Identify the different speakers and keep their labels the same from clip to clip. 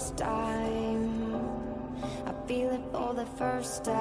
Speaker 1: first time. I feel it for the first time.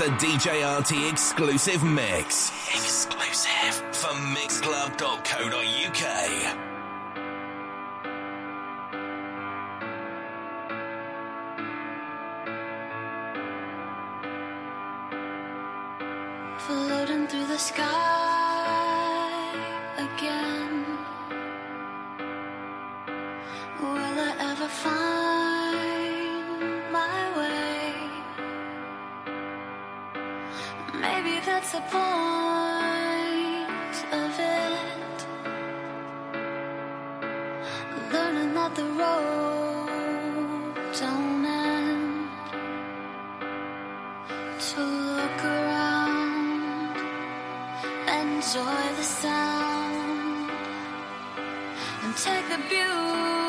Speaker 2: Is a DJRT exclusive mix. Exclusive for mixclub.co.uk.
Speaker 1: floating through the sky again. That's the point of it. Learning that the road don't end to look around, enjoy the sound, and take the beauty